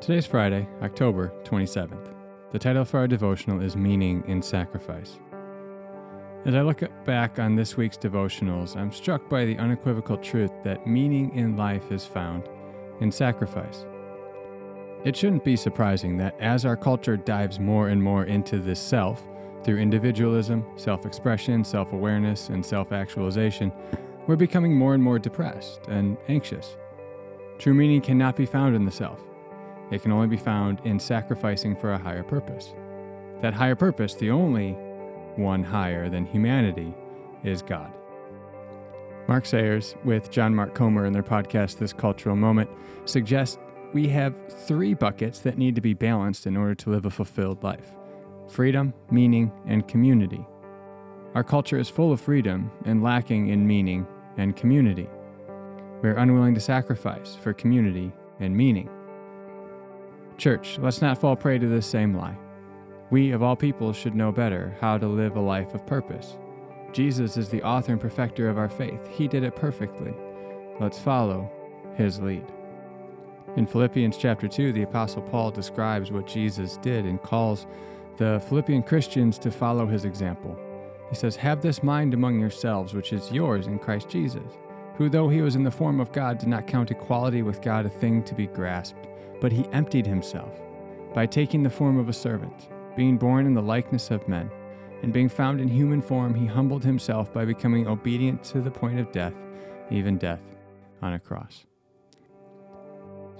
Today's Friday, October 27th. The title for our devotional is Meaning in Sacrifice. As I look back on this week's devotionals, I'm struck by the unequivocal truth that meaning in life is found in sacrifice. It shouldn't be surprising that as our culture dives more and more into this self, through individualism, self expression, self awareness, and self actualization, we're becoming more and more depressed and anxious. True meaning cannot be found in the self. It can only be found in sacrificing for a higher purpose. That higher purpose, the only one higher than humanity, is God. Mark Sayers, with John Mark Comer in their podcast This Cultural Moment, suggests we have three buckets that need to be balanced in order to live a fulfilled life freedom, meaning, and community. Our culture is full of freedom and lacking in meaning and community. We are unwilling to sacrifice for community and meaning. Church, let's not fall prey to this same lie. We, of all people, should know better how to live a life of purpose. Jesus is the author and perfecter of our faith. He did it perfectly. Let's follow his lead. In Philippians chapter 2, the Apostle Paul describes what Jesus did and calls the Philippian Christians to follow his example. He says, Have this mind among yourselves, which is yours in Christ Jesus, who, though he was in the form of God, did not count equality with God a thing to be grasped but he emptied himself by taking the form of a servant, being born in the likeness of men, and being found in human form, he humbled himself by becoming obedient to the point of death, even death on a cross.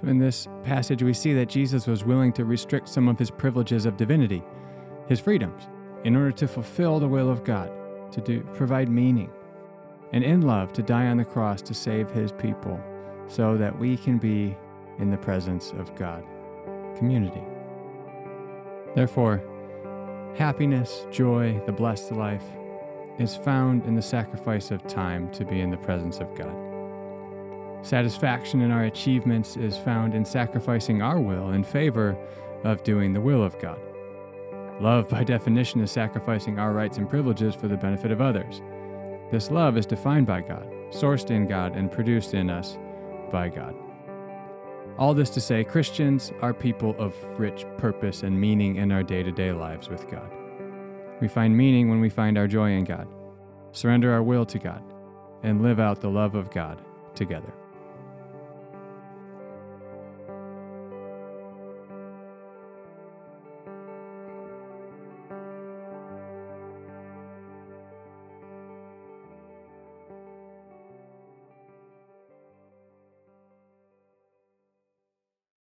So, in this passage, we see that Jesus was willing to restrict some of his privileges of divinity, his freedoms, in order to fulfill the will of God, to do, provide meaning, and in love to die on the cross to save his people, so that we can be in the presence of God. Community. Therefore, happiness, joy, the blessed life is found in the sacrifice of time to be in the presence of God. Satisfaction in our achievements is found in sacrificing our will in favor of doing the will of God. Love, by definition, is sacrificing our rights and privileges for the benefit of others. This love is defined by God, sourced in God, and produced in us by God. All this to say, Christians are people of rich purpose and meaning in our day to day lives with God. We find meaning when we find our joy in God, surrender our will to God, and live out the love of God together.